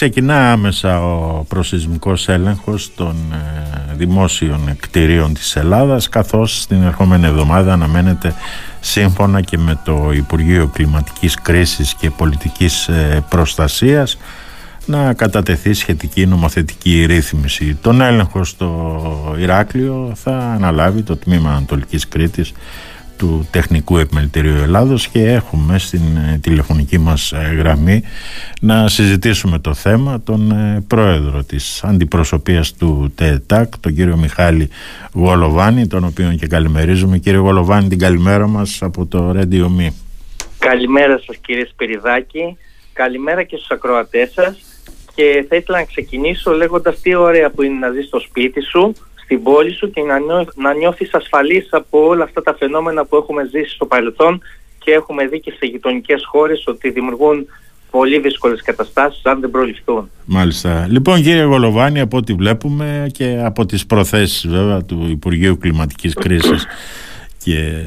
ξεκινά άμεσα ο προσυσμικός έλεγχος των ε, δημόσιων κτηρίων της Ελλάδας καθώς στην ερχόμενη εβδομάδα αναμένεται σύμφωνα και με το Υπουργείο Κλιματικής Κρίσης και Πολιτικής ε, Προστασίας να κατατεθεί σχετική νομοθετική ρύθμιση. Τον έλεγχο στο Ηράκλειο θα αναλάβει το Τμήμα Ανατολικής Κρήτης του Τεχνικού Επιμελητηρίου Ελλάδος και έχουμε στην ε, τηλεφωνική μας ε, γραμμή να συζητήσουμε το θέμα τον ε, πρόεδρο της αντιπροσωπείας του ΤΕΤΑΚ, τον κύριο Μιχάλη Γολοβάνη, τον οποίο και καλημερίζουμε. Κύριε Γολοβάνη, την καλημέρα μας από το Radio Me. Καλημέρα σας κύριε Σπυριδάκη, καλημέρα και στους ακροατές σας και θα ήθελα να ξεκινήσω λέγοντας τι ωραία που είναι να ζεις στο σπίτι σου στην πόλη σου και να, νιώ, να νιώθεις ασφαλής από όλα αυτά τα φαινόμενα που έχουμε ζήσει στο παρελθόν και έχουμε δει και σε γειτονικές χώρες ότι δημιουργούν πολύ δύσκολες καταστάσεις αν δεν προληφθούν. Μάλιστα. Λοιπόν, κύριε Γολοβάνη, από ό,τι βλέπουμε και από τις προθέσεις βέβαια του Υπουργείου Κλιματικής Κρίσης και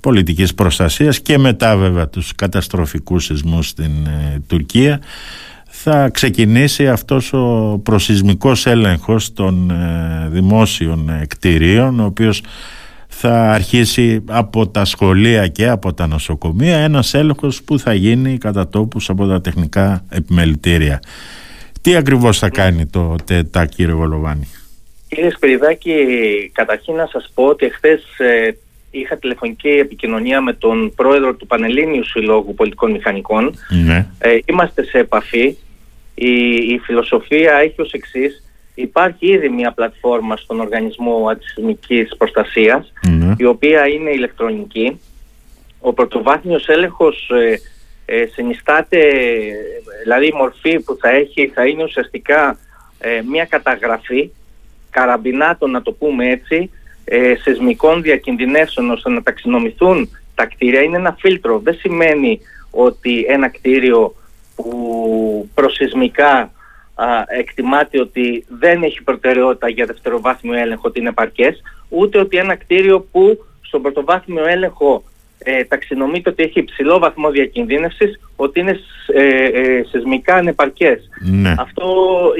πολιτικής προστασίας και μετά βέβαια τους καταστροφικούς σεισμούς στην ε, Τουρκία θα ξεκινήσει αυτός ο προσυσμικός έλεγχος των ε, δημόσιων κτηρίων ο οποίος θα αρχίσει από τα σχολεία και από τα νοσοκομεία ένας έλεγχος που θα γίνει κατά τόπους από τα τεχνικά επιμελητήρια. Τι ακριβώς θα κάνει το ΤΕΤΑ κύριε Βολοβάνη. Κύριε Σπυριδάκη, καταρχήν να σας πω ότι εχθές ε, είχα τηλεφωνική επικοινωνία με τον πρόεδρο του Πανελλήνιου Συλλόγου Πολιτικών Μηχανικών. Ναι. Ε, είμαστε σε επαφή η, η φιλοσοφία έχει ως εξής. Υπάρχει ήδη μια πλατφόρμα στον Οργανισμό Αντισυσμικής Προστασίας ναι. η οποία είναι ηλεκτρονική. Ο πρωτοβάθμιος έλεγχος ε, ε, συνιστάται, δηλαδή η μορφή που θα έχει θα είναι ουσιαστικά ε, μια καταγραφή καραμπινάτων να το πούμε έτσι ε, σεσμικών διακινδυνεύσεων ώστε να ταξινομηθούν τα κτίρια είναι ένα φίλτρο. Δεν σημαίνει ότι ένα κτίριο που προσυσμικά α, εκτιμάται ότι δεν έχει προτεραιότητα για δευτεροβάθμιο έλεγχο ότι είναι παρκές, ούτε ότι ένα κτίριο που στον πρωτοβάθμιο έλεγχο ε, ταξινομείται ότι έχει υψηλό βαθμό διακινδύνευσης, ότι είναι ε, ε, σεισμικά ανεπαρκές. Ναι. Αυτό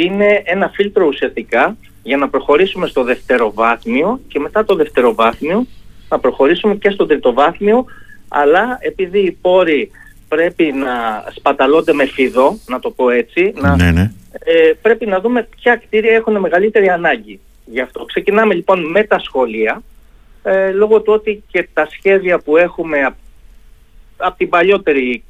είναι ένα φίλτρο ουσιαστικά για να προχωρήσουμε στο δευτεροβάθμιο και μετά το δευτεροβάθμιο να προχωρήσουμε και στο τριτοβάθμιο, αλλά επειδή οι πόροι πρέπει να σπαταλώνται με φιδό, να το πω έτσι. Να, ναι, ναι. Ε, πρέπει να δούμε ποια κτίρια έχουν μεγαλύτερη ανάγκη. Γι' αυτό ξεκινάμε λοιπόν με τα σχολεία, ε, λόγω του ότι και τα σχέδια που έχουμε από απ την παλιότερη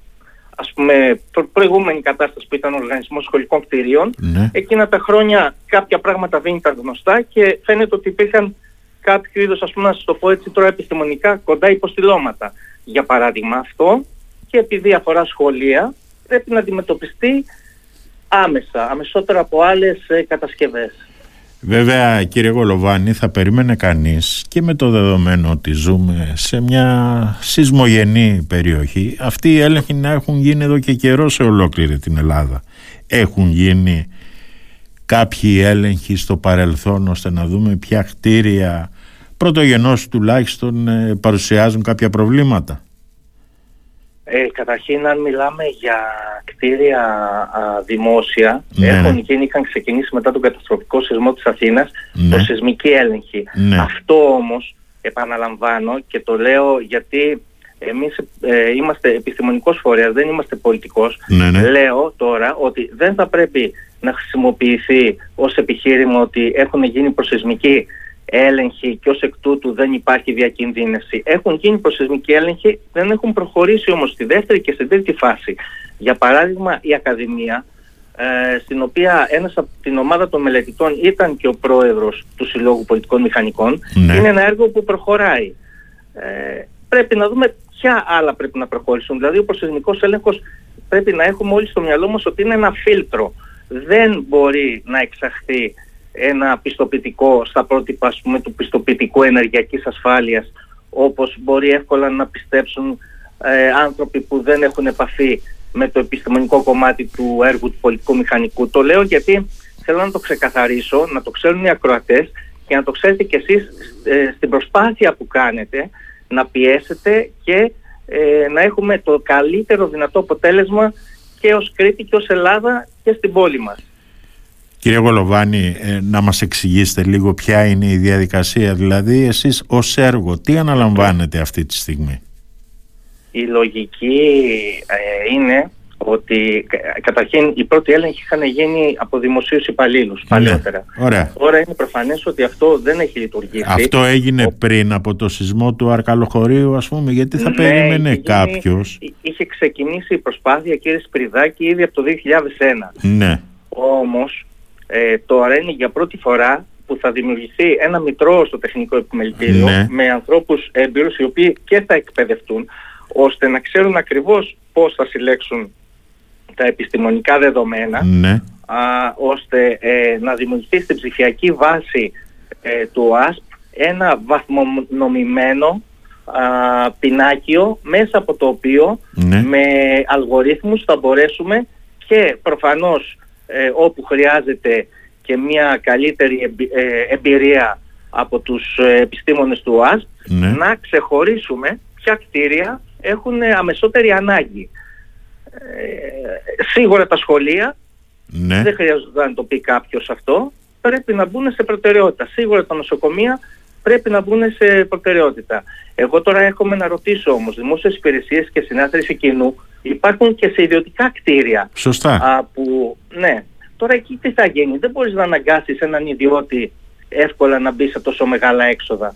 ας πούμε προ, προηγούμενη κατάσταση που ήταν ο Οργανισμός Σχολικών Κτηρίων, ναι. εκείνα τα χρόνια κάποια πράγματα δεν ήταν γνωστά και φαίνεται ότι υπήρχαν κάποιο είδος, ας πούμε να σας το πω έτσι τώρα επιστημονικά, κοντά υποστηλώματα. Για παράδειγμα αυτό και επειδή αφορά σχολεία πρέπει να αντιμετωπιστεί άμεσα, αμεσότερα από άλλες ε, κατασκευές. Βέβαια κύριε Γολοβάνη θα περίμενε κανείς και με το δεδομένο ότι ζούμε σε μια σεισμογενή περιοχή αυτοί οι έλεγχοι να έχουν γίνει εδώ και καιρό σε ολόκληρη την Ελλάδα. Έχουν γίνει κάποιοι έλεγχοι στο παρελθόν ώστε να δούμε ποια κτίρια πρωτογενώς τουλάχιστον ε, παρουσιάζουν κάποια προβλήματα. Ε, καταρχήν, αν μιλάμε για κτίρια α, δημόσια, ναι. έχουν γίνει, είχαν ξεκινήσει μετά τον καταστροφικό σεισμό της Αθήνας, ναι. το σεισμική έλεγχη. Ναι. Αυτό όμως, επαναλαμβάνω και το λέω γιατί εμείς ε, είμαστε επιστημονικός φορέας, δεν είμαστε πολιτικός. Ναι, ναι. Λέω τώρα ότι δεν θα πρέπει να χρησιμοποιηθεί ως επιχείρημα ότι έχουν γίνει προσεισμικοί έλεγχοι και ως εκ τούτου δεν υπάρχει διακινδύνευση. Έχουν γίνει προσεσμικοί έλεγχοι, δεν έχουν προχωρήσει όμως στη δεύτερη και στη τρίτη φάση. Για παράδειγμα η Ακαδημία, ε, στην οποία ένας από την ομάδα των μελετητών ήταν και ο πρόεδρος του Συλλόγου Πολιτικών Μηχανικών, ναι. είναι ένα έργο που προχωράει. Ε, πρέπει να δούμε ποια άλλα πρέπει να προχωρήσουν. Δηλαδή ο προσεσμικός έλεγχος πρέπει να έχουμε όλοι στο μυαλό μας ότι είναι ένα φίλτρο. Δεν μπορεί να εξαχθεί ένα πιστοποιητικό στα πρότυπα ας πούμε, του πιστοποιητικού ενεργειακής ασφάλειας όπως μπορεί εύκολα να πιστέψουν ε, άνθρωποι που δεν έχουν επαφή με το επιστημονικό κομμάτι του έργου του πολιτικού μηχανικού. Το λέω γιατί θέλω να το ξεκαθαρίσω, να το ξέρουν οι ακροατές και να το ξέρετε κι εσείς ε, στην προσπάθεια που κάνετε να πιέσετε και ε, να έχουμε το καλύτερο δυνατό αποτέλεσμα και ως Κρήτη και ως Ελλάδα και στην πόλη μας. Κύριε Γολοβάνη, ε, να μας εξηγήσετε λίγο ποια είναι η διαδικασία, δηλαδή εσείς ως έργο, τι αναλαμβάνετε αυτή τη στιγμή; Η λογική ε, είναι ότι καταρχήν οι πρώτοι έλεγχοι είχαν γίνει από δημοσίους υπαλλήλους ναι, παλιότερα. Ωραία. Τώρα είναι προφανές ότι αυτό δεν έχει λειτουργήσει. Αυτό έγινε πριν από το σεισμό του Αρκαλοχωρίου ας πούμε, γιατί θα ναι, περίμενε είχε κάποιος. Είχε ξεκινήσει η προσπάθεια κύριε Σπυριδάκη ήδη από το 2001. Ναι. Όμως ε, τώρα είναι για πρώτη φορά που θα δημιουργηθεί ένα μητρό στο τεχνικό επιμελητήριο ναι. με ανθρώπους έμπειρους οι οποίοι και θα εκπαιδευτούν ώστε να ξέρουν ακριβώς πώς θα συλλέξουν τα επιστημονικά δεδομένα ναι. α, ώστε ε, να δημιουργηθεί στην ψηφιακή βάση ε, του ΑΣΠ ένα βαθμονομημένο α, πινάκιο μέσα από το οποίο ναι. με αλγορίθμους θα μπορέσουμε και προφανώς ε, όπου χρειάζεται και μια καλύτερη εμπειρία από τους επιστήμονες του ΑΣΠ ναι. να ξεχωρίσουμε ποια κτίρια έχουν αμεσότερη ανάγκη. Ε, σίγουρα τα σχολεία, ναι. δεν χρειάζεται να το πει κάποιος αυτό, πρέπει να μπουν σε προτεραιότητα. Σίγουρα τα νοσοκομεία πρέπει να μπουν σε προτεραιότητα. Εγώ τώρα έχουμε να ρωτήσω όμως, δημόσιες υπηρεσίες και συνάθρηση κοινού υπάρχουν και σε ιδιωτικά κτίρια. Σωστά. Α, που, ναι. Τώρα εκεί τι θα γίνει, δεν μπορείς να αναγκάσεις έναν ιδιώτη εύκολα να μπει σε τόσο μεγάλα έξοδα.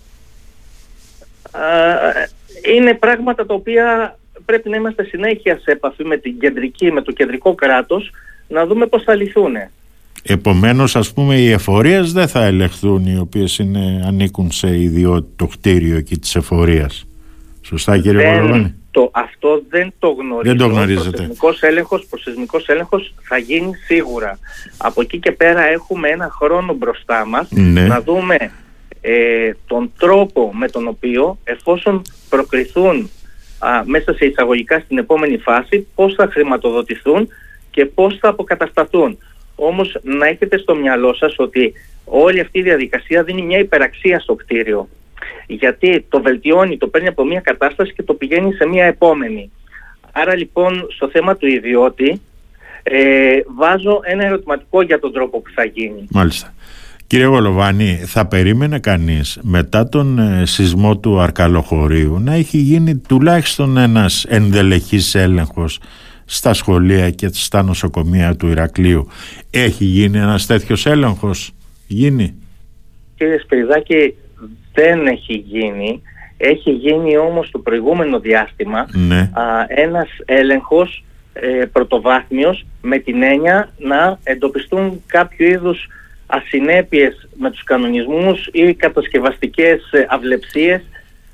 είναι πράγματα τα οποία πρέπει να είμαστε συνέχεια σε επαφή με την κεντρική, με το κεντρικό κράτος, να δούμε πώς θα λυθούν. Επομένως, ας πούμε, οι εφορίες δεν θα ελεγχθούν, οι οποίες είναι, ανήκουν σε ιδιότητα κτίριο εκεί της εφορίας. Σωστά κύριε Βαρβάνη. Το, αυτό δεν το γνωρίζω. Δεν το γνωρίζετε. Ο προσεσμικός έλεγχος, προσεσμικός έλεγχος θα γίνει σίγουρα. Από εκεί και πέρα έχουμε ένα χρόνο μπροστά μας ναι. να δούμε ε, τον τρόπο με τον οποίο εφόσον προκριθούν α, μέσα σε εισαγωγικά στην επόμενη φάση πώς θα χρηματοδοτηθούν και πώς θα αποκατασταθούν. Όμως να έχετε στο μυαλό σας ότι όλη αυτή η διαδικασία δίνει μια υπεραξία στο κτίριο. Γιατί το βελτιώνει, το παίρνει από μια κατάσταση και το πηγαίνει σε μια επόμενη. Άρα λοιπόν στο θέμα του ιδιώτη ε, βάζω ένα ερωτηματικό για τον τρόπο που θα γίνει. Μάλιστα. Κύριε Γολοβάνη, θα περίμενε κανείς μετά τον ε, σεισμό του Αρκαλοχωρίου να έχει γίνει τουλάχιστον ένας ενδελεχής έλεγχος στα σχολεία και στα νοσοκομεία του Ηρακλείου; Έχει γίνει ένας τέτοιος έλεγχος, γίνει; Κύριε Σπυριδάκη, δεν έχει γίνει. Έχει γίνει όμως το προηγούμενο διάστημα ναι. α, ένας έλεγχος ε, πρωτοβάθμιος με την έννοια να εντοπιστούν κάποιο είδους ασυνέπειες με τους κανονισμούς ή κατασκευαστικές ε, αυλεψίες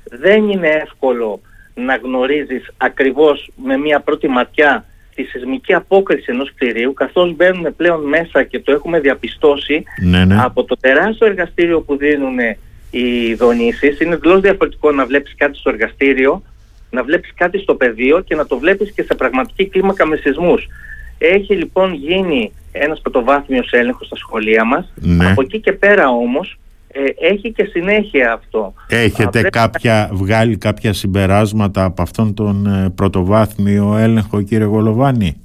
δεν είναι εύκολο να γνωρίζεις ακριβώς με μια πρώτη ματιά τη σεισμική απόκριση ενός κτηρίου καθώς μπαίνουν πλέον μέσα και το έχουμε διαπιστώσει ναι, ναι. από το τεράστιο εργαστήριο που δίνουν οι δονήσεις είναι εντελώς διαφορετικό να βλέπεις κάτι στο εργαστήριο να βλέπεις κάτι στο πεδίο και να το βλέπεις και σε πραγματική κλίμακα με σεισμούς. Έχει λοιπόν γίνει ένας πρωτοβάθμιος έλεγχος στα σχολεία μας. Ναι. Από εκεί και πέρα όμως ε, έχει και συνέχεια αυτό. Έχετε κάποια, βγάλει κάποια συμπεράσματα από αυτόν τον ε, πρωτοβάθμιο έλεγχο κύριε Γολοβάνη;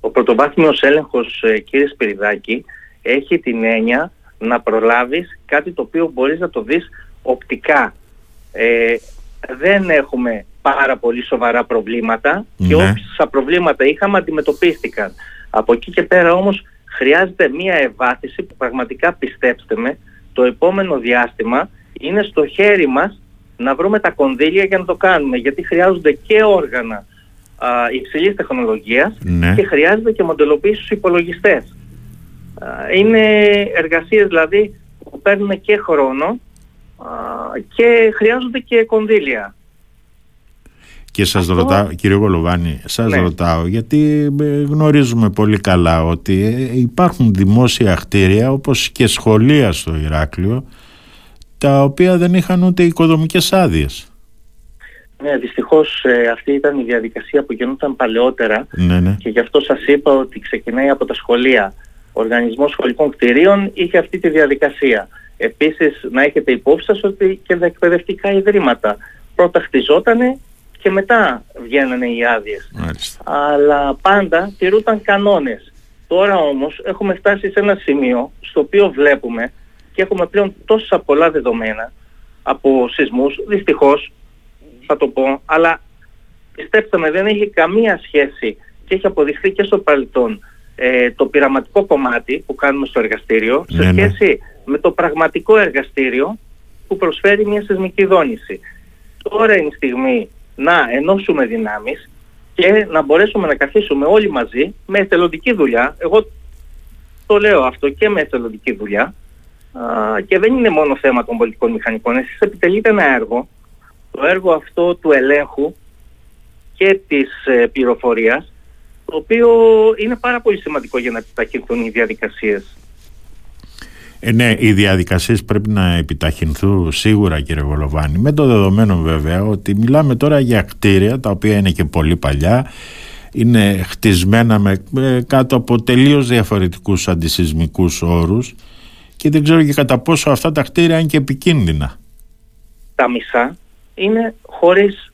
Ο πρωτοβάθμιος έλεγχος ε, κύριε Σπυριδάκη έχει την έννοια να προλάβεις κάτι το οποίο μπορείς να το δεις οπτικά. Ε, δεν έχουμε πάρα πολύ σοβαρά προβλήματα και Ναι. όσα προβλήματα είχαμε αντιμετωπίστηκαν. Από εκεί και πέρα όμως χρειάζεται μία ευάθυνση που πραγματικά πιστέψτε με το επόμενο διάστημα είναι στο χέρι μας να βρούμε τα κονδύλια για να το κάνουμε γιατί χρειάζονται και όργανα α, υψηλής τεχνολογίας Ναι. και χρειάζεται και μοντελοποίηση στους υπολογιστές. Α, είναι εργασίες δηλαδή που παίρνουν και χρόνο α, και χρειάζονται και κονδύλια. Και σας Αυτό- ρωτάω, κύριε Γολοβάνη, σας Ναι. ρωτάω γιατί ε, γνωρίζουμε πολύ καλά ότι ε, υπάρχουν δημόσια κτίρια όπως και σχολεία στο Ηράκλειο τα οποία δεν είχαν ούτε οικοδομικές άδειες. Ναι, δυστυχώς ε, αυτή ήταν η διαδικασία που γινόταν παλαιότερα Ναι, ναι. και γι' αυτό σας είπα ότι ξεκινάει από τα σχολεία. Ο Οργανισμός Σχολικών Κτηρίων είχε αυτή τη διαδικασία. Επίσης να έχετε υπόψη σας ότι και τα εκπαιδευτικά ιδρύματα πρώτα χτιζότανε και μετά βγαίνανε οι άδειες. Αλλά πάντα τηρούνταν κανόνες. Τώρα όμως έχουμε φτάσει σε ένα σημείο στο οποίο βλέπουμε και έχουμε πλέον τόσα πολλά δεδομένα από σεισμούς, δυστυχώς θα το πω, αλλά πιστέψτε με δεν έχει καμία σχέση και έχει αποδειχθεί και στο παρελθόν ε, το πειραματικό κομμάτι που κάνουμε στο εργαστήριο σε ναι, ναι. σχέση με το πραγματικό εργαστήριο που προσφέρει μια σεισμική δόνηση. Τώρα είναι η στιγμή να ενώσουμε δυνάμεις και να μπορέσουμε να καθίσουμε όλοι μαζί με εθελοντική δουλειά. Εγώ το λέω αυτό και με εθελοντική δουλειά α, και δεν είναι μόνο θέμα των πολιτικών μηχανικών. Εσείς επιτελείτε ένα έργο, το έργο αυτό του ελέγχου και της ε, πληροφορίας, το οποίο είναι πάρα πολύ σημαντικό για να επιταχυνθούν οι διαδικασίες. Ε, ναι, οι διαδικασίες πρέπει να επιταχυνθούν σίγουρα κύριε Βολοβάνη με το δεδομένο βέβαια ότι μιλάμε τώρα για κτίρια τα οποία είναι και πολύ παλιά είναι χτισμένα με, κάτω από τελείως διαφορετικούς αντισυσμικούς όρους και δεν ξέρω και κατά πόσο αυτά τα κτίρια είναι και επικίνδυνα. Τα μισά είναι χωρίς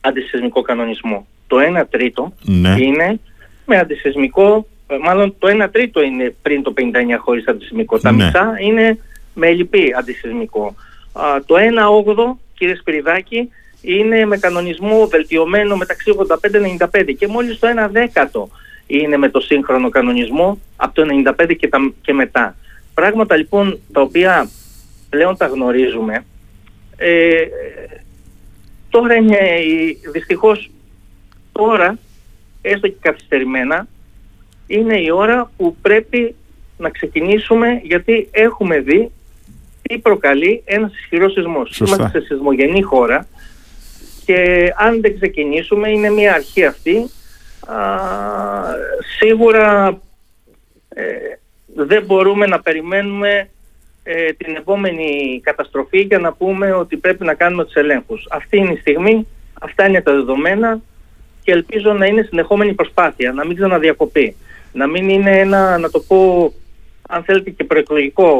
αντισυσμικό κανονισμό. Το 1 τρίτο ναι. είναι με αντισυσμικό ε, μάλλον το 1 τρίτο είναι πριν το 59 χωρίς αντισυσμικό. Τα ναι. μισά είναι με ελλειπή αντισυσμικό. το 1 8 κύριε Σπυριδάκη είναι με κανονισμό βελτιωμένο μεταξύ 85-95 και μόλις το 1 δέκατο είναι με το σύγχρονο κανονισμό από το 95 και, τα, και μετά. Πράγματα λοιπόν τα οποία πλέον τα γνωρίζουμε ε, τώρα είναι δυστυχώς τώρα έστω και καθυστερημένα είναι η ώρα που πρέπει να ξεκινήσουμε γιατί έχουμε δει τι προκαλεί ένας ισχυρός σεισμός. Είμαστε σε σεισμογενή χώρα και αν δεν ξεκινήσουμε είναι μια αρχή αυτή α, σίγουρα ε, δεν μπορούμε να περιμένουμε ε, την επόμενη καταστροφή για να πούμε ότι πρέπει να κάνουμε τους ελέγχους. Αυτή είναι η στιγμή, αυτά είναι τα δεδομένα και ελπίζω να είναι συνεχόμενη προσπάθεια, να μην ξαναδιακοπεί να μην είναι ένα, να το πω, αν θέλετε και προεκλογικό,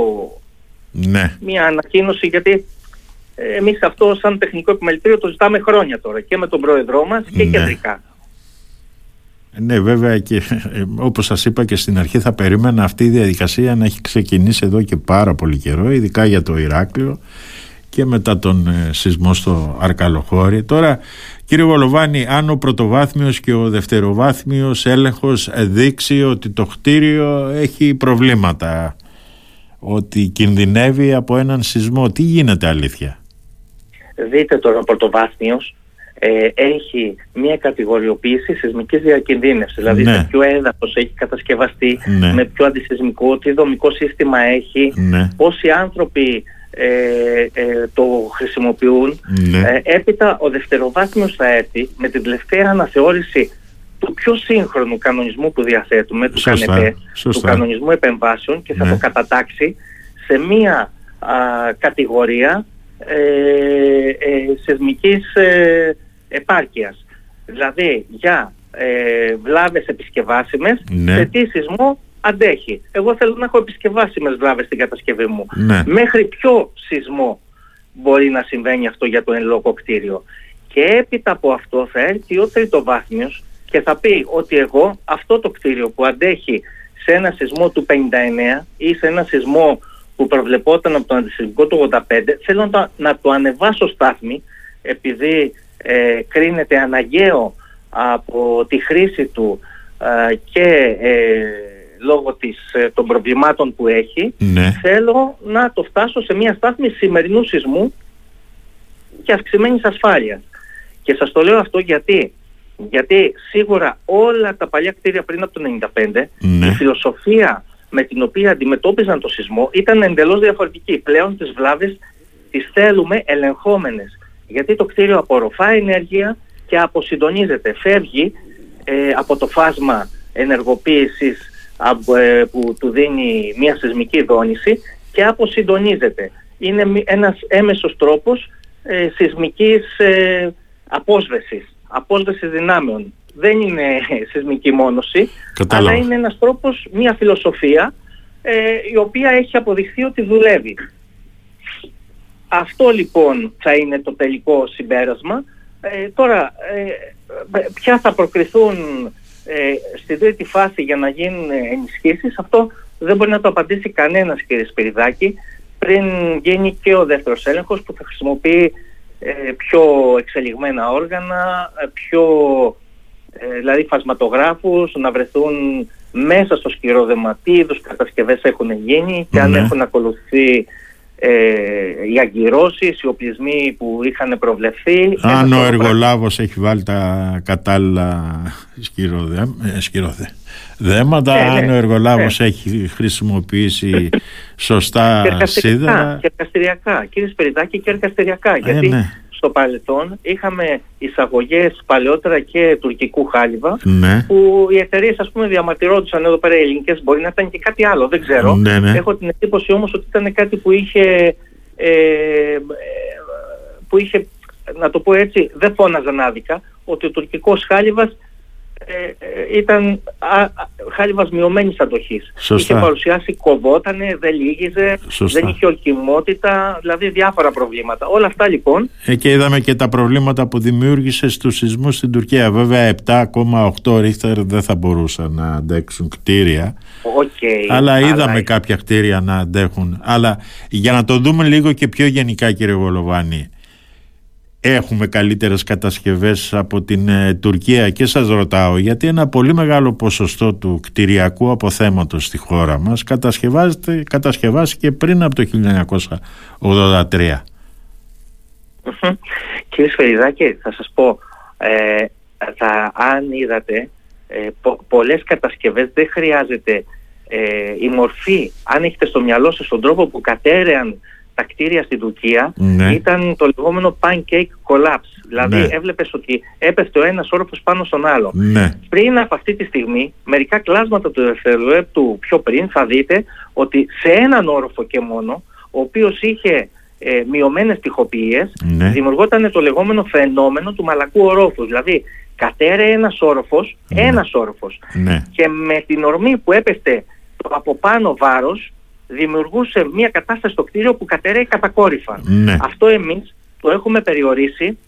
ναι. μια ανακοίνωση, γιατί εμείς αυτό σαν τεχνικό επιμελητήριο το ζητάμε χρόνια τώρα και με τον πρόεδρό μας και ναι. κεντρικά. Ναι βέβαια και ε, όπως σας είπα και στην αρχή θα περίμενα αυτή η διαδικασία να έχει ξεκινήσει εδώ και πάρα πολύ καιρό ειδικά για το Ηράκλειο και μετά τον ε, σεισμό στο Αρκαλοχώρι. Τώρα κύριε Βολοβάνη αν ο πρωτοβάθμιος και ο δευτεροβάθμιος έλεγχος δείξει ότι το κτίριο έχει προβλήματα ότι κινδυνεύει από έναν σεισμό. Τι γίνεται αλήθεια; Δείτε τώρα ο πρωτοβάθμιος ε, έχει μια κατηγοριοποίηση σεισμικής διακινδύνευσης. Δηλαδή ναι. σε ποιο έδαφος έχει κατασκευαστεί, ναι. με ποιο αντισυσμικό, τι δομικό σύστημα έχει, ναι. πόσοι άνθρωποι ε, ε, το χρησιμοποιούν. Ναι. Ε, έπειτα ο δευτεροβάθμιος θα έρθει με την τελευταία αναθεώρηση του πιο σύγχρονου κανονισμού που διαθέτουμε, του, ΚΑΝΕΠΕ, του κανονισμού επεμβάσεων και θα ναι. το κατατάξει σε μία κατηγορία ε, ε, σεσμικής ε, επάρκειας. Δηλαδή για ε, βλάβες επισκευάσιμες ναι. σε τι σεισμό αντέχει. Εγώ θέλω να έχω επισκευάσιμες βλάβες στην κατασκευή μου. Ναι. Μέχρι ποιο σεισμό μπορεί να συμβαίνει αυτό για το εν λόγω κτίριο. Και έπειτα από αυτό θα έρθει ο τριτοβάθμιος και θα πει ότι εγώ αυτό το κτίριο που αντέχει σε ένα σεισμό του 59 ή σε ένα σεισμό που προβλεπόταν από το αντισυσμικό του 85 θέλω να, να το ανεβάσω στάθμη επειδή ε, κρίνεται αναγκαίο από τη χρήση του ε, και ε, λόγω της, ε, των προβλημάτων που έχει, ναι. θέλω να το φτάσω σε μια στάθμη σημερινού σεισμού και αυξημένης ασφάλειας. Και σας το λέω αυτό γιατί, γιατί σίγουρα όλα τα παλιά κτίρια πριν από το 1995, ναι. η φιλοσοφία με την οποία αντιμετώπιζαν το σεισμό ήταν εντελώς διαφορετική. Πλέον τις βλάβες τις θέλουμε ελεγχόμενες. Γιατί το κτίριο απορροφά ενέργεια και αποσυντονίζεται. Φεύγει ε, από το φάσμα ενεργοποίησης ε, που του δίνει μια σεισμική δόνηση και αποσυντονίζεται. Είναι ένας έμεσος τρόπος ε, σεισμικής ε, απόσβεσης, απόσβεσης δυνάμεων. Δεν είναι σεισμική μόνωση, αλλά είναι ένας τρόπος, μια φιλοσοφία ε, η οποία έχει αποδειχθεί ότι δουλεύει. Αυτό λοιπόν θα είναι το τελικό συμπέρασμα Ε, τώρα, ε, ποια θα προκριθούν ε, στην τρίτη φάση για να γίνουν ενισχύσεις, αυτό δεν μπορεί να το απαντήσει κανένας κύριε Σπυριδάκη πριν γίνει και ο δεύτερος έλεγχος που θα χρησιμοποιεί πιο εξελιγμένα όργανα, πιο δηλαδή φασματογράφους, να βρεθούν μέσα στο σκυρόδεμα τι είδους κατασκευές έχουν γίνει και αν ναι. έχουν ακολουθεί ε, οι αγκυρώσεις, οι οπλισμοί που είχαν προβλεφθεί. Αν ο εργολάβος έχει βάλει τα κατάλληλα σκυροδέ, δέματα, ε, αν ναι, ο εργολάβος ναι. έχει χρησιμοποιήσει σωστά σίδερα. Και εργαστηριακά, κύριε Σπεριδάκη, και εργαστηριακά. Ε, γιατί ναι στο παρελθόν είχαμε εισαγωγές παλαιότερα και τουρκικού χάλιβα ναι. που οι εταιρείες ας πούμε διαμαρτυρόντουσαν εδώ πέρα οι ελληνικές μπορεί να ήταν και κάτι άλλο δεν ξέρω ναι, ναι. έχω την εντύπωση όμως ότι ήταν κάτι που είχε ε, που είχε να το πω έτσι δεν φώναζαν άδικα ότι ο τουρκικός χάλιβας ε, ε, ήταν χάλιβας μειωμένης αντοχής. Είχε παρουσιάσει, κοβότανε, δεν λύγιζε, δεν είχε ορκιμότητα, δηλαδή διάφορα προβλήματα. Όλα αυτά λοιπόν... Ε, και είδαμε και τα προβλήματα που δημιούργησε στους σεισμούς στην Τουρκία. Βέβαια 7,8 ρίχτερ δεν θα μπορούσαν να αντέξουν κτίρια. Okay, αλλά είδαμε αλλά... κάποια κτίρια να αντέχουν. Αλλά για να το δούμε λίγο και πιο γενικά κύριε Γολοβάνη έχουμε καλύτερες κατασκευές από την ε, Τουρκία και σας ρωτάω γιατί ένα πολύ μεγάλο ποσοστό του κτηριακού αποθέματος στη χώρα μας κατασκευάζεται, κατασκευάστηκε πριν από το 1983. Κύριε Σφαιριδάκη, θα σας πω, ε, θα, αν είδατε, ε, πο, πολλές κατασκευές δεν χρειάζεται ε, η μορφή, αν έχετε στο μυαλό σας τον τρόπο που κατέρεαν τα κτίρια στην Τουρκία ναι. ήταν το λεγόμενο pancake collapse. Δηλαδή ναι. έβλεπες ότι έπεφτε ο ένας όροφος πάνω στον άλλο. Ναι. Πριν από αυτή τη στιγμή, μερικά κλάσματα του δευτερολέπτου πιο πριν θα δείτε ότι σε έναν όροφο και μόνο, ο οποίος είχε ε, μειωμένες τυχοποιίες, ναι. δημιουργόταν το λεγόμενο φαινόμενο του μαλακού ορόφους. Δηλαδή κατέρε ένας όροφος, ναι. ένας όροφος ναι. και με την ορμή που έπεφτε το από πάνω βάρος δημιουργούσε μια κατάσταση στο κτίριο που κατέρεε κατακόρυφα. Ναι. Αυτό εμείς το έχουμε περιορίσει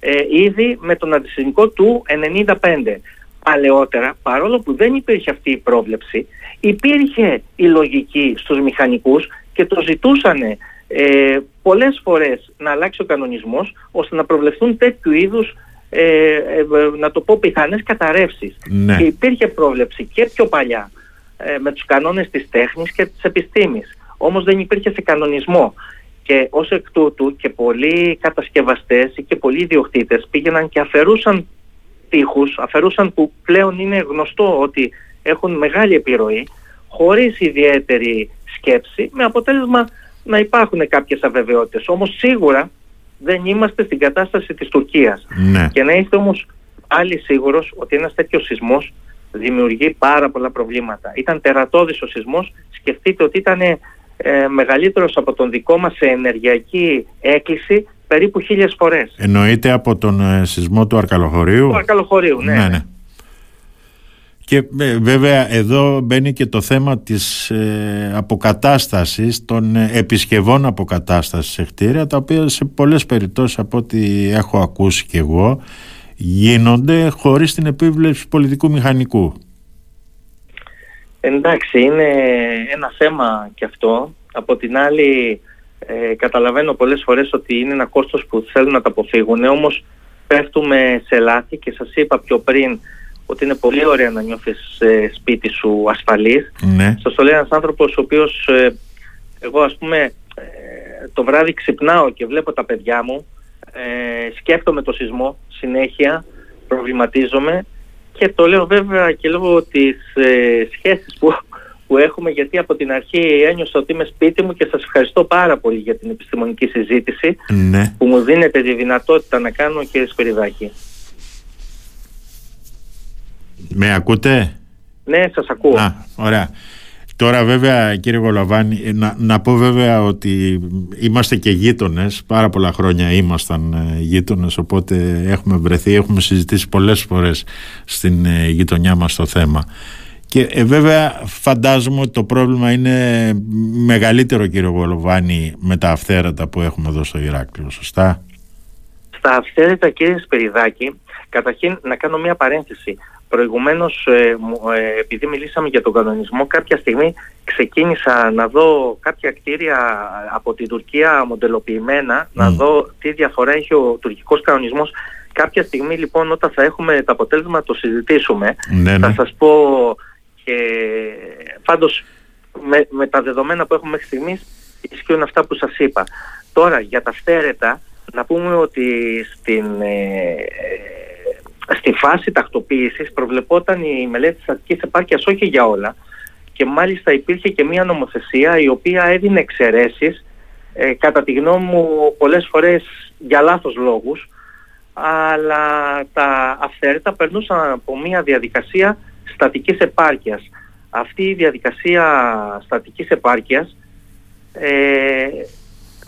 ε, ήδη με τον αντισυμικό του 95. Παλαιότερα, παρόλο που δεν υπήρχε αυτή η πρόβλεψη, υπήρχε η λογική στους μηχανικούς και το ζητούσαν ε, πολλές φορές να αλλάξει ο κανονισμός ώστε να προβλεφθούν τέτοιου είδους ε, ε, να το πω πιθανές καταρρεύσεις. Ναι. Και υπήρχε πρόβλεψη και πιο παλιά ε, με τους κανόνες της τέχνης και της επιστήμης. Όμως δεν υπήρχε σε κανονισμό. Και ως εκ τούτου και πολλοί κατασκευαστές και πολλοί ιδιοκτήτες πήγαιναν και αφαιρούσαν τείχους, αφαιρούσαν που πλέον είναι γνωστό ότι έχουν μεγάλη επιρροή, χωρίς ιδιαίτερη σκέψη, με αποτέλεσμα να υπάρχουν κάποιες αβεβαιότητες. Όμως σίγουρα δεν είμαστε στην κατάσταση της Τουρκίας. Ναι. Και να είστε όμως άλλοι σίγουρος ότι ένας τέτοιος σεισμός δημιουργεί πάρα πολλά προβλήματα. Ήταν τερατώδης ο σεισμός, σκεφτείτε ότι ήταν ε, μεγαλύτερος από τον δικό μας σε ενεργειακή έκκληση περίπου χίλιες φορές. Εννοείται από τον ε, σεισμό του Αρκαλοχωρίου; Του Αρκαλοχωρίου, ναι. ναι, ναι. Και ε, βέβαια εδώ μπαίνει και το θέμα της ε, αποκατάστασης, των ε, επισκευών αποκατάστασης σε κτίρια, τα οποία σε πολλές περιπτώσεις από ό,τι έχω ακούσει και εγώ, γίνονται χωρίς την επίβλεψη πολιτικού μηχανικού. Εντάξει, είναι ένα θέμα και αυτό. Από την άλλη, ε, καταλαβαίνω πολλές φορές ότι είναι ένα κόστος που θέλουν να τα αποφύγουν, όμως πέφτουμε σε λάθη και σας είπα πιο πριν ότι είναι πολύ ωραία να νιώθεις ε, σπίτι σου ασφαλής. Ναι. Σας το λέει ένας άνθρωπος ο οποίος, ε, εγώ ας πούμε, ε, το βράδυ ξυπνάω και βλέπω τα παιδιά μου ε, σκέφτομαι το σεισμό συνέχεια, προβληματίζομαι και το λέω βέβαια και λόγω της ε, σχέσης που, που έχουμε γιατί από την αρχή ένιωσα ότι είμαι σπίτι μου και σας ευχαριστώ πάρα πολύ για την επιστημονική συζήτηση ναι. που μου δίνετε τη δυνατότητα να κάνω κύριε Σπυριδάκη. Με ακούτε; Ναι, σας ακούω. Α, ωραία. Τώρα βέβαια κύριε Γολαβάνη να, να πω βέβαια ότι είμαστε και γείτονες, πάρα πολλά χρόνια ήμασταν ε, γείτονες, οπότε έχουμε βρεθεί, έχουμε συζητήσει πολλές φορές στην ε, γειτονιά μας το θέμα και ε, βέβαια φαντάζομαι ότι το πρόβλημα είναι μεγαλύτερο κύριε Γολοβάνη με τα αυθέρατα που έχουμε εδώ στο Ηράκλειο, σωστά; Στα αυθαίρετα κύριε Σπεριδάκη, καταρχήν να κάνω μια παρένθεση. Προηγουμένως, ε, ε, επειδή μιλήσαμε για τον κανονισμό, κάποια στιγμή ξεκίνησα να δω κάποια κτίρια από την Τουρκία μοντελοποιημένα, να δω τι διαφορά έχει ο τουρκικός κανονισμός. Κάποια στιγμή λοιπόν όταν θα έχουμε το αποτέλεσμα να το συζητήσουμε, ναι, ναι. θα σας πω και πάντως με, με τα δεδομένα που έχουμε μέχρι στιγμής ισχύουν αυτά που σας είπα. Τώρα για τα στέρετα να πούμε ότι στην, ε, στη φάση τακτοποίησης προβλεπόταν η μελέτη της Αττικής επάρκειας όχι για όλα και μάλιστα υπήρχε και μια νομοθεσία η οποία έδινε εξαιρέσεις ε, κατά τη γνώμη μου πολλές φορές για λάθος λόγους αλλά τα αυθαίρετα περνούσαν από μια διαδικασία στατικής επάρκειας. Αυτή η διαδικασία στατικής επάρκειας ε,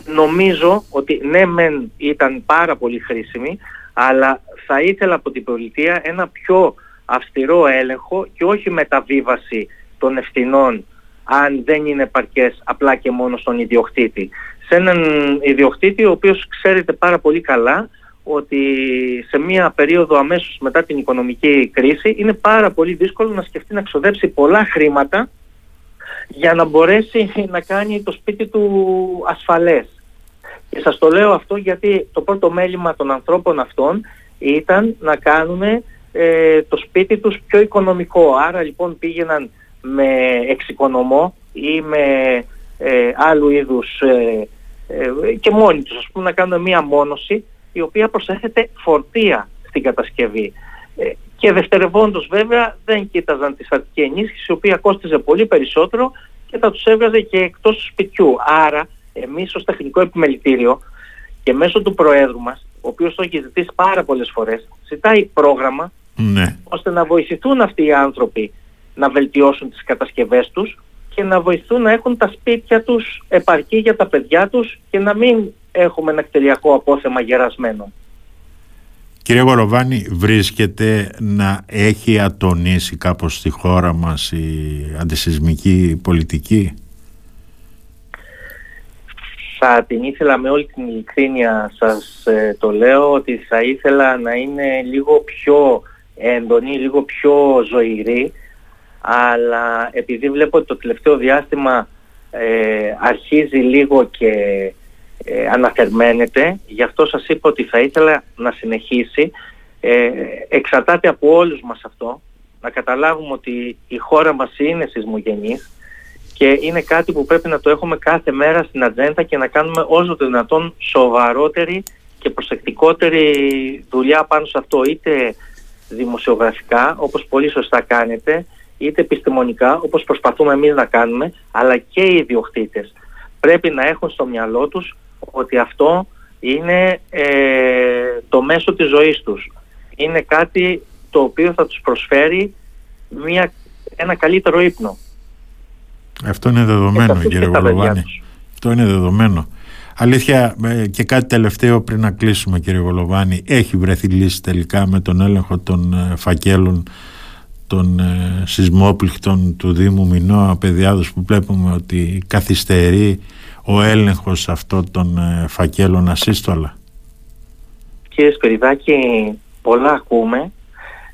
νομίζω ότι ναι μεν ήταν πάρα πολύ χρήσιμη αλλά θα ήθελα από την πολιτεία ένα πιο αυστηρό έλεγχο και όχι μεταβίβαση των ευθυνών αν δεν είναι παρκές απλά και μόνο στον ιδιοκτήτη. Σε έναν ιδιοκτήτη ο οποίος ξέρετε πάρα πολύ καλά ότι σε μια περίοδο αμέσως μετά την οικονομική κρίση είναι πάρα πολύ δύσκολο να σκεφτεί να ξοδέψει πολλά χρήματα για να μπορέσει να κάνει το σπίτι του ασφαλές. Και σας το λέω αυτό γιατί το πρώτο μέλημα των ανθρώπων αυτών ήταν να κάνουν ε, το σπίτι τους πιο οικονομικό. Άρα λοιπόν πήγαιναν με εξοικονομό ή με ε, άλλου είδους ε, ε, και μόνοι τους ας πούμε να κάνουν μία μόνωση η οποία προσέθεται φορτία στην κατασκευή. Ε, και δευτερευόντως βέβαια δεν κοίταζαν τη στατική ενίσχυση η οποία κόστιζε πολύ περισσότερο και θα τους έβγαζε και εκτός του σπιτιού. Άρα εμείς ως τεχνικό επιμελητήριο και μέσω του Προέδρου μας, ο οποίος το έχει ζητήσει πάρα πολλές φορές, ζητάει πρόγραμμα ναι. ώστε να βοηθηθούν αυτοί οι άνθρωποι να βελτιώσουν τις κατασκευές τους και να βοηθούν να έχουν τα σπίτια τους επαρκή για τα παιδιά τους και να μην έχουμε ένα κτηριακό απόθεμα γερασμένο. Κύριε Γοροβάνη, βρίσκεται να έχει ατονίσει κάπως στη χώρα μας η αντισυσμική πολιτική; Θα την ήθελα με όλη την ειλικρίνεια σας ε, το λέω ότι θα ήθελα να είναι λίγο πιο έντονη, λίγο πιο ζωηρή. Αλλά επειδή βλέπω ότι το τελευταίο διάστημα ε, αρχίζει λίγο και ε, αναθερμαίνεται, γι' αυτό σας είπα ότι θα ήθελα να συνεχίσει. Ε, εξαρτάται από όλους μας αυτό, να καταλάβουμε ότι η χώρα μας είναι σεισμογενής και είναι κάτι που πρέπει να το έχουμε κάθε μέρα στην ατζέντα και να κάνουμε όσο το δυνατόν σοβαρότερη και προσεκτικότερη δουλειά πάνω σε αυτό, είτε δημοσιογραφικά, όπως πολύ σωστά κάνετε, είτε επιστημονικά, όπως προσπαθούμε εμείς να κάνουμε, αλλά και οι ιδιοκτήτες. Πρέπει να έχουν στο μυαλό τους ότι αυτό είναι ε, το μέσο της ζωής τους. Είναι κάτι το οποίο θα τους προσφέρει μια, ένα καλύτερο ύπνο. Αυτό είναι δεδομένο κύριε Γολοβάνη. Αυτό είναι δεδομένο. Αλήθεια ε, και κάτι τελευταίο πριν να κλείσουμε κύριε Γολοβάνη έχει βρεθεί λύση τελικά με τον έλεγχο των ε, φακέλων των ε, σεισμόπληκτων του Δήμου Μινώα Παιδιάδος που βλέπουμε ότι καθυστερεί ο έλεγχος αυτών των ε, φακέλων ασύστολα; Κύριε Σπυριδάκη, πολλά ακούμε.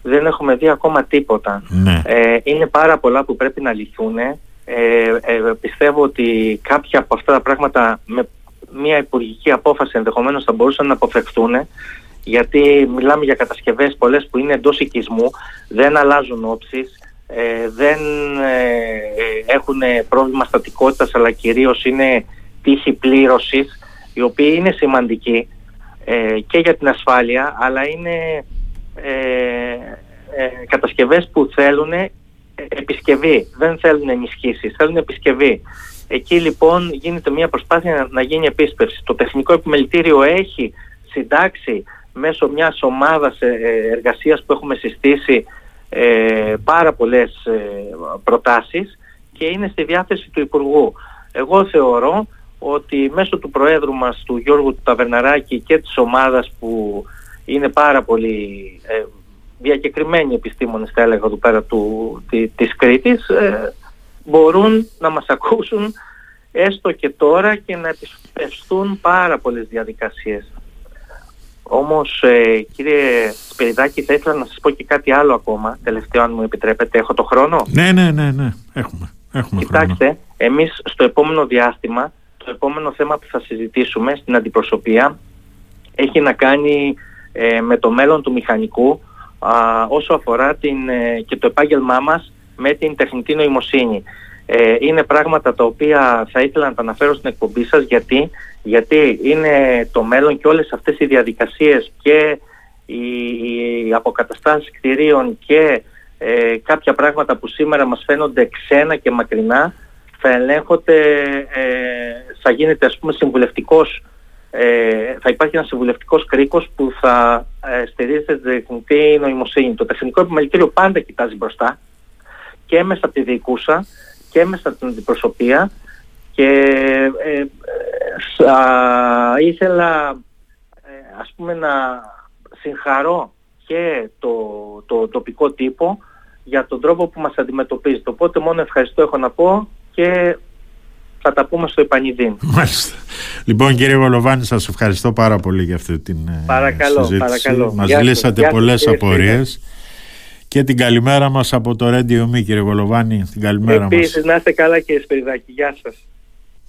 Δεν έχουμε δει ακόμα τίποτα. Ναι. Ε, είναι πάρα πολλά που πρέπει να λυθούν. Ε, ε, πιστεύω ότι κάποια από αυτά τα πράγματα με μια υπουργική απόφαση ενδεχομένως θα μπορούσαν να αποφευχθούν γιατί μιλάμε για κατασκευές πολλές που είναι εντός οικισμού, δεν αλλάζουν όψεις, ε, δεν έχουν πρόβλημα στατικότητας αλλά κυρίως είναι τύχη πλήρωσης οι οποίοι είναι σημαντικοί ε, και για την ασφάλεια αλλά είναι ε, ε, κατασκευές που θέλουν επισκευή, δεν θέλουν ενισχύσεις, θέλουν επισκευή. Εκεί λοιπόν γίνεται μια προσπάθεια να γίνει επίσπευση. Το Τεχνικό Επιμελητήριο έχει συντάξει μέσω μιας ομάδας εργασίας που έχουμε συστήσει πάρα πολλές προτάσεις και είναι στη διάθεση του Υπουργού. Εγώ θεωρώ ότι μέσω του Προέδρου μας, του Γιώργου του Ταβερναράκη και της ομάδας που είναι πάρα πολύ ε, διακεκριμένοι επιστήμονες θα έλεγα του πέρα του, τη, της Κρήτης ε, μπορούν να μας ακούσουν έστω και τώρα και να επισπευστούν πάρα πολλές διαδικασίες. Όμως ε, κύριε Σπυριδάκη θα ήθελα να σας πω και κάτι άλλο ακόμα, τελευταίο αν μου επιτρέπετε. Έχω το χρόνο; Ναι, ναι, ναι, ναι. έχουμε. έχουμε Κοιτάξτε, χρόνο. εμείς στο επόμενο διάστημα, το επόμενο θέμα που θα συζητήσουμε στην αντιπροσωπεία έχει να κάνει ε, με το μέλλον του μηχανικού όσο αφορά την, ε, και το επάγγελμά μας με την τεχνητή νοημοσύνη. Ε, είναι πράγματα τα οποία θα ήθελα να τα αναφέρω στην εκπομπή σας γιατί, γιατί είναι το μέλλον και όλες αυτές οι διαδικασίες και οι, οι αποκαταστάσεις κτηρίων και ε, κάποια πράγματα που σήμερα μας φαίνονται ξένα και μακρινά θα ελέγχονται, ε, θα γίνεται ας πούμε συμβουλευτικός ε, θα υπάρχει ένας συμβουλευτικός κρίκος που θα ε, στηρίζεται στη τεχνητή νοημοσύνη. Το τεχνικό επιμελητήριο πάντα κοιτάζει μπροστά και μέσα από τη διοικούσα και μέσα από την αντιπροσωπεία και ε, ε ήθελα ε, ας πούμε να συγχαρώ και το, το τοπικό τύπο για τον τρόπο που μας αντιμετωπίζει. Οπότε μόνο ευχαριστώ έχω να πω και θα τα πούμε στο επανειδήν. Μάλιστα. Λοιπόν κύριε Γολοβάνη σας ευχαριστώ πάρα πολύ για αυτή την ε, παρακαλώ, συζήτηση. Παρακαλώ. Μας λύσατε πολλές απορίες. Και την καλημέρα μας από το Radio Me κύριε Γολοβάνη. Την καλημέρα Επίσης, να είστε καλά κύριε Σπυριδάκη. Γεια σας.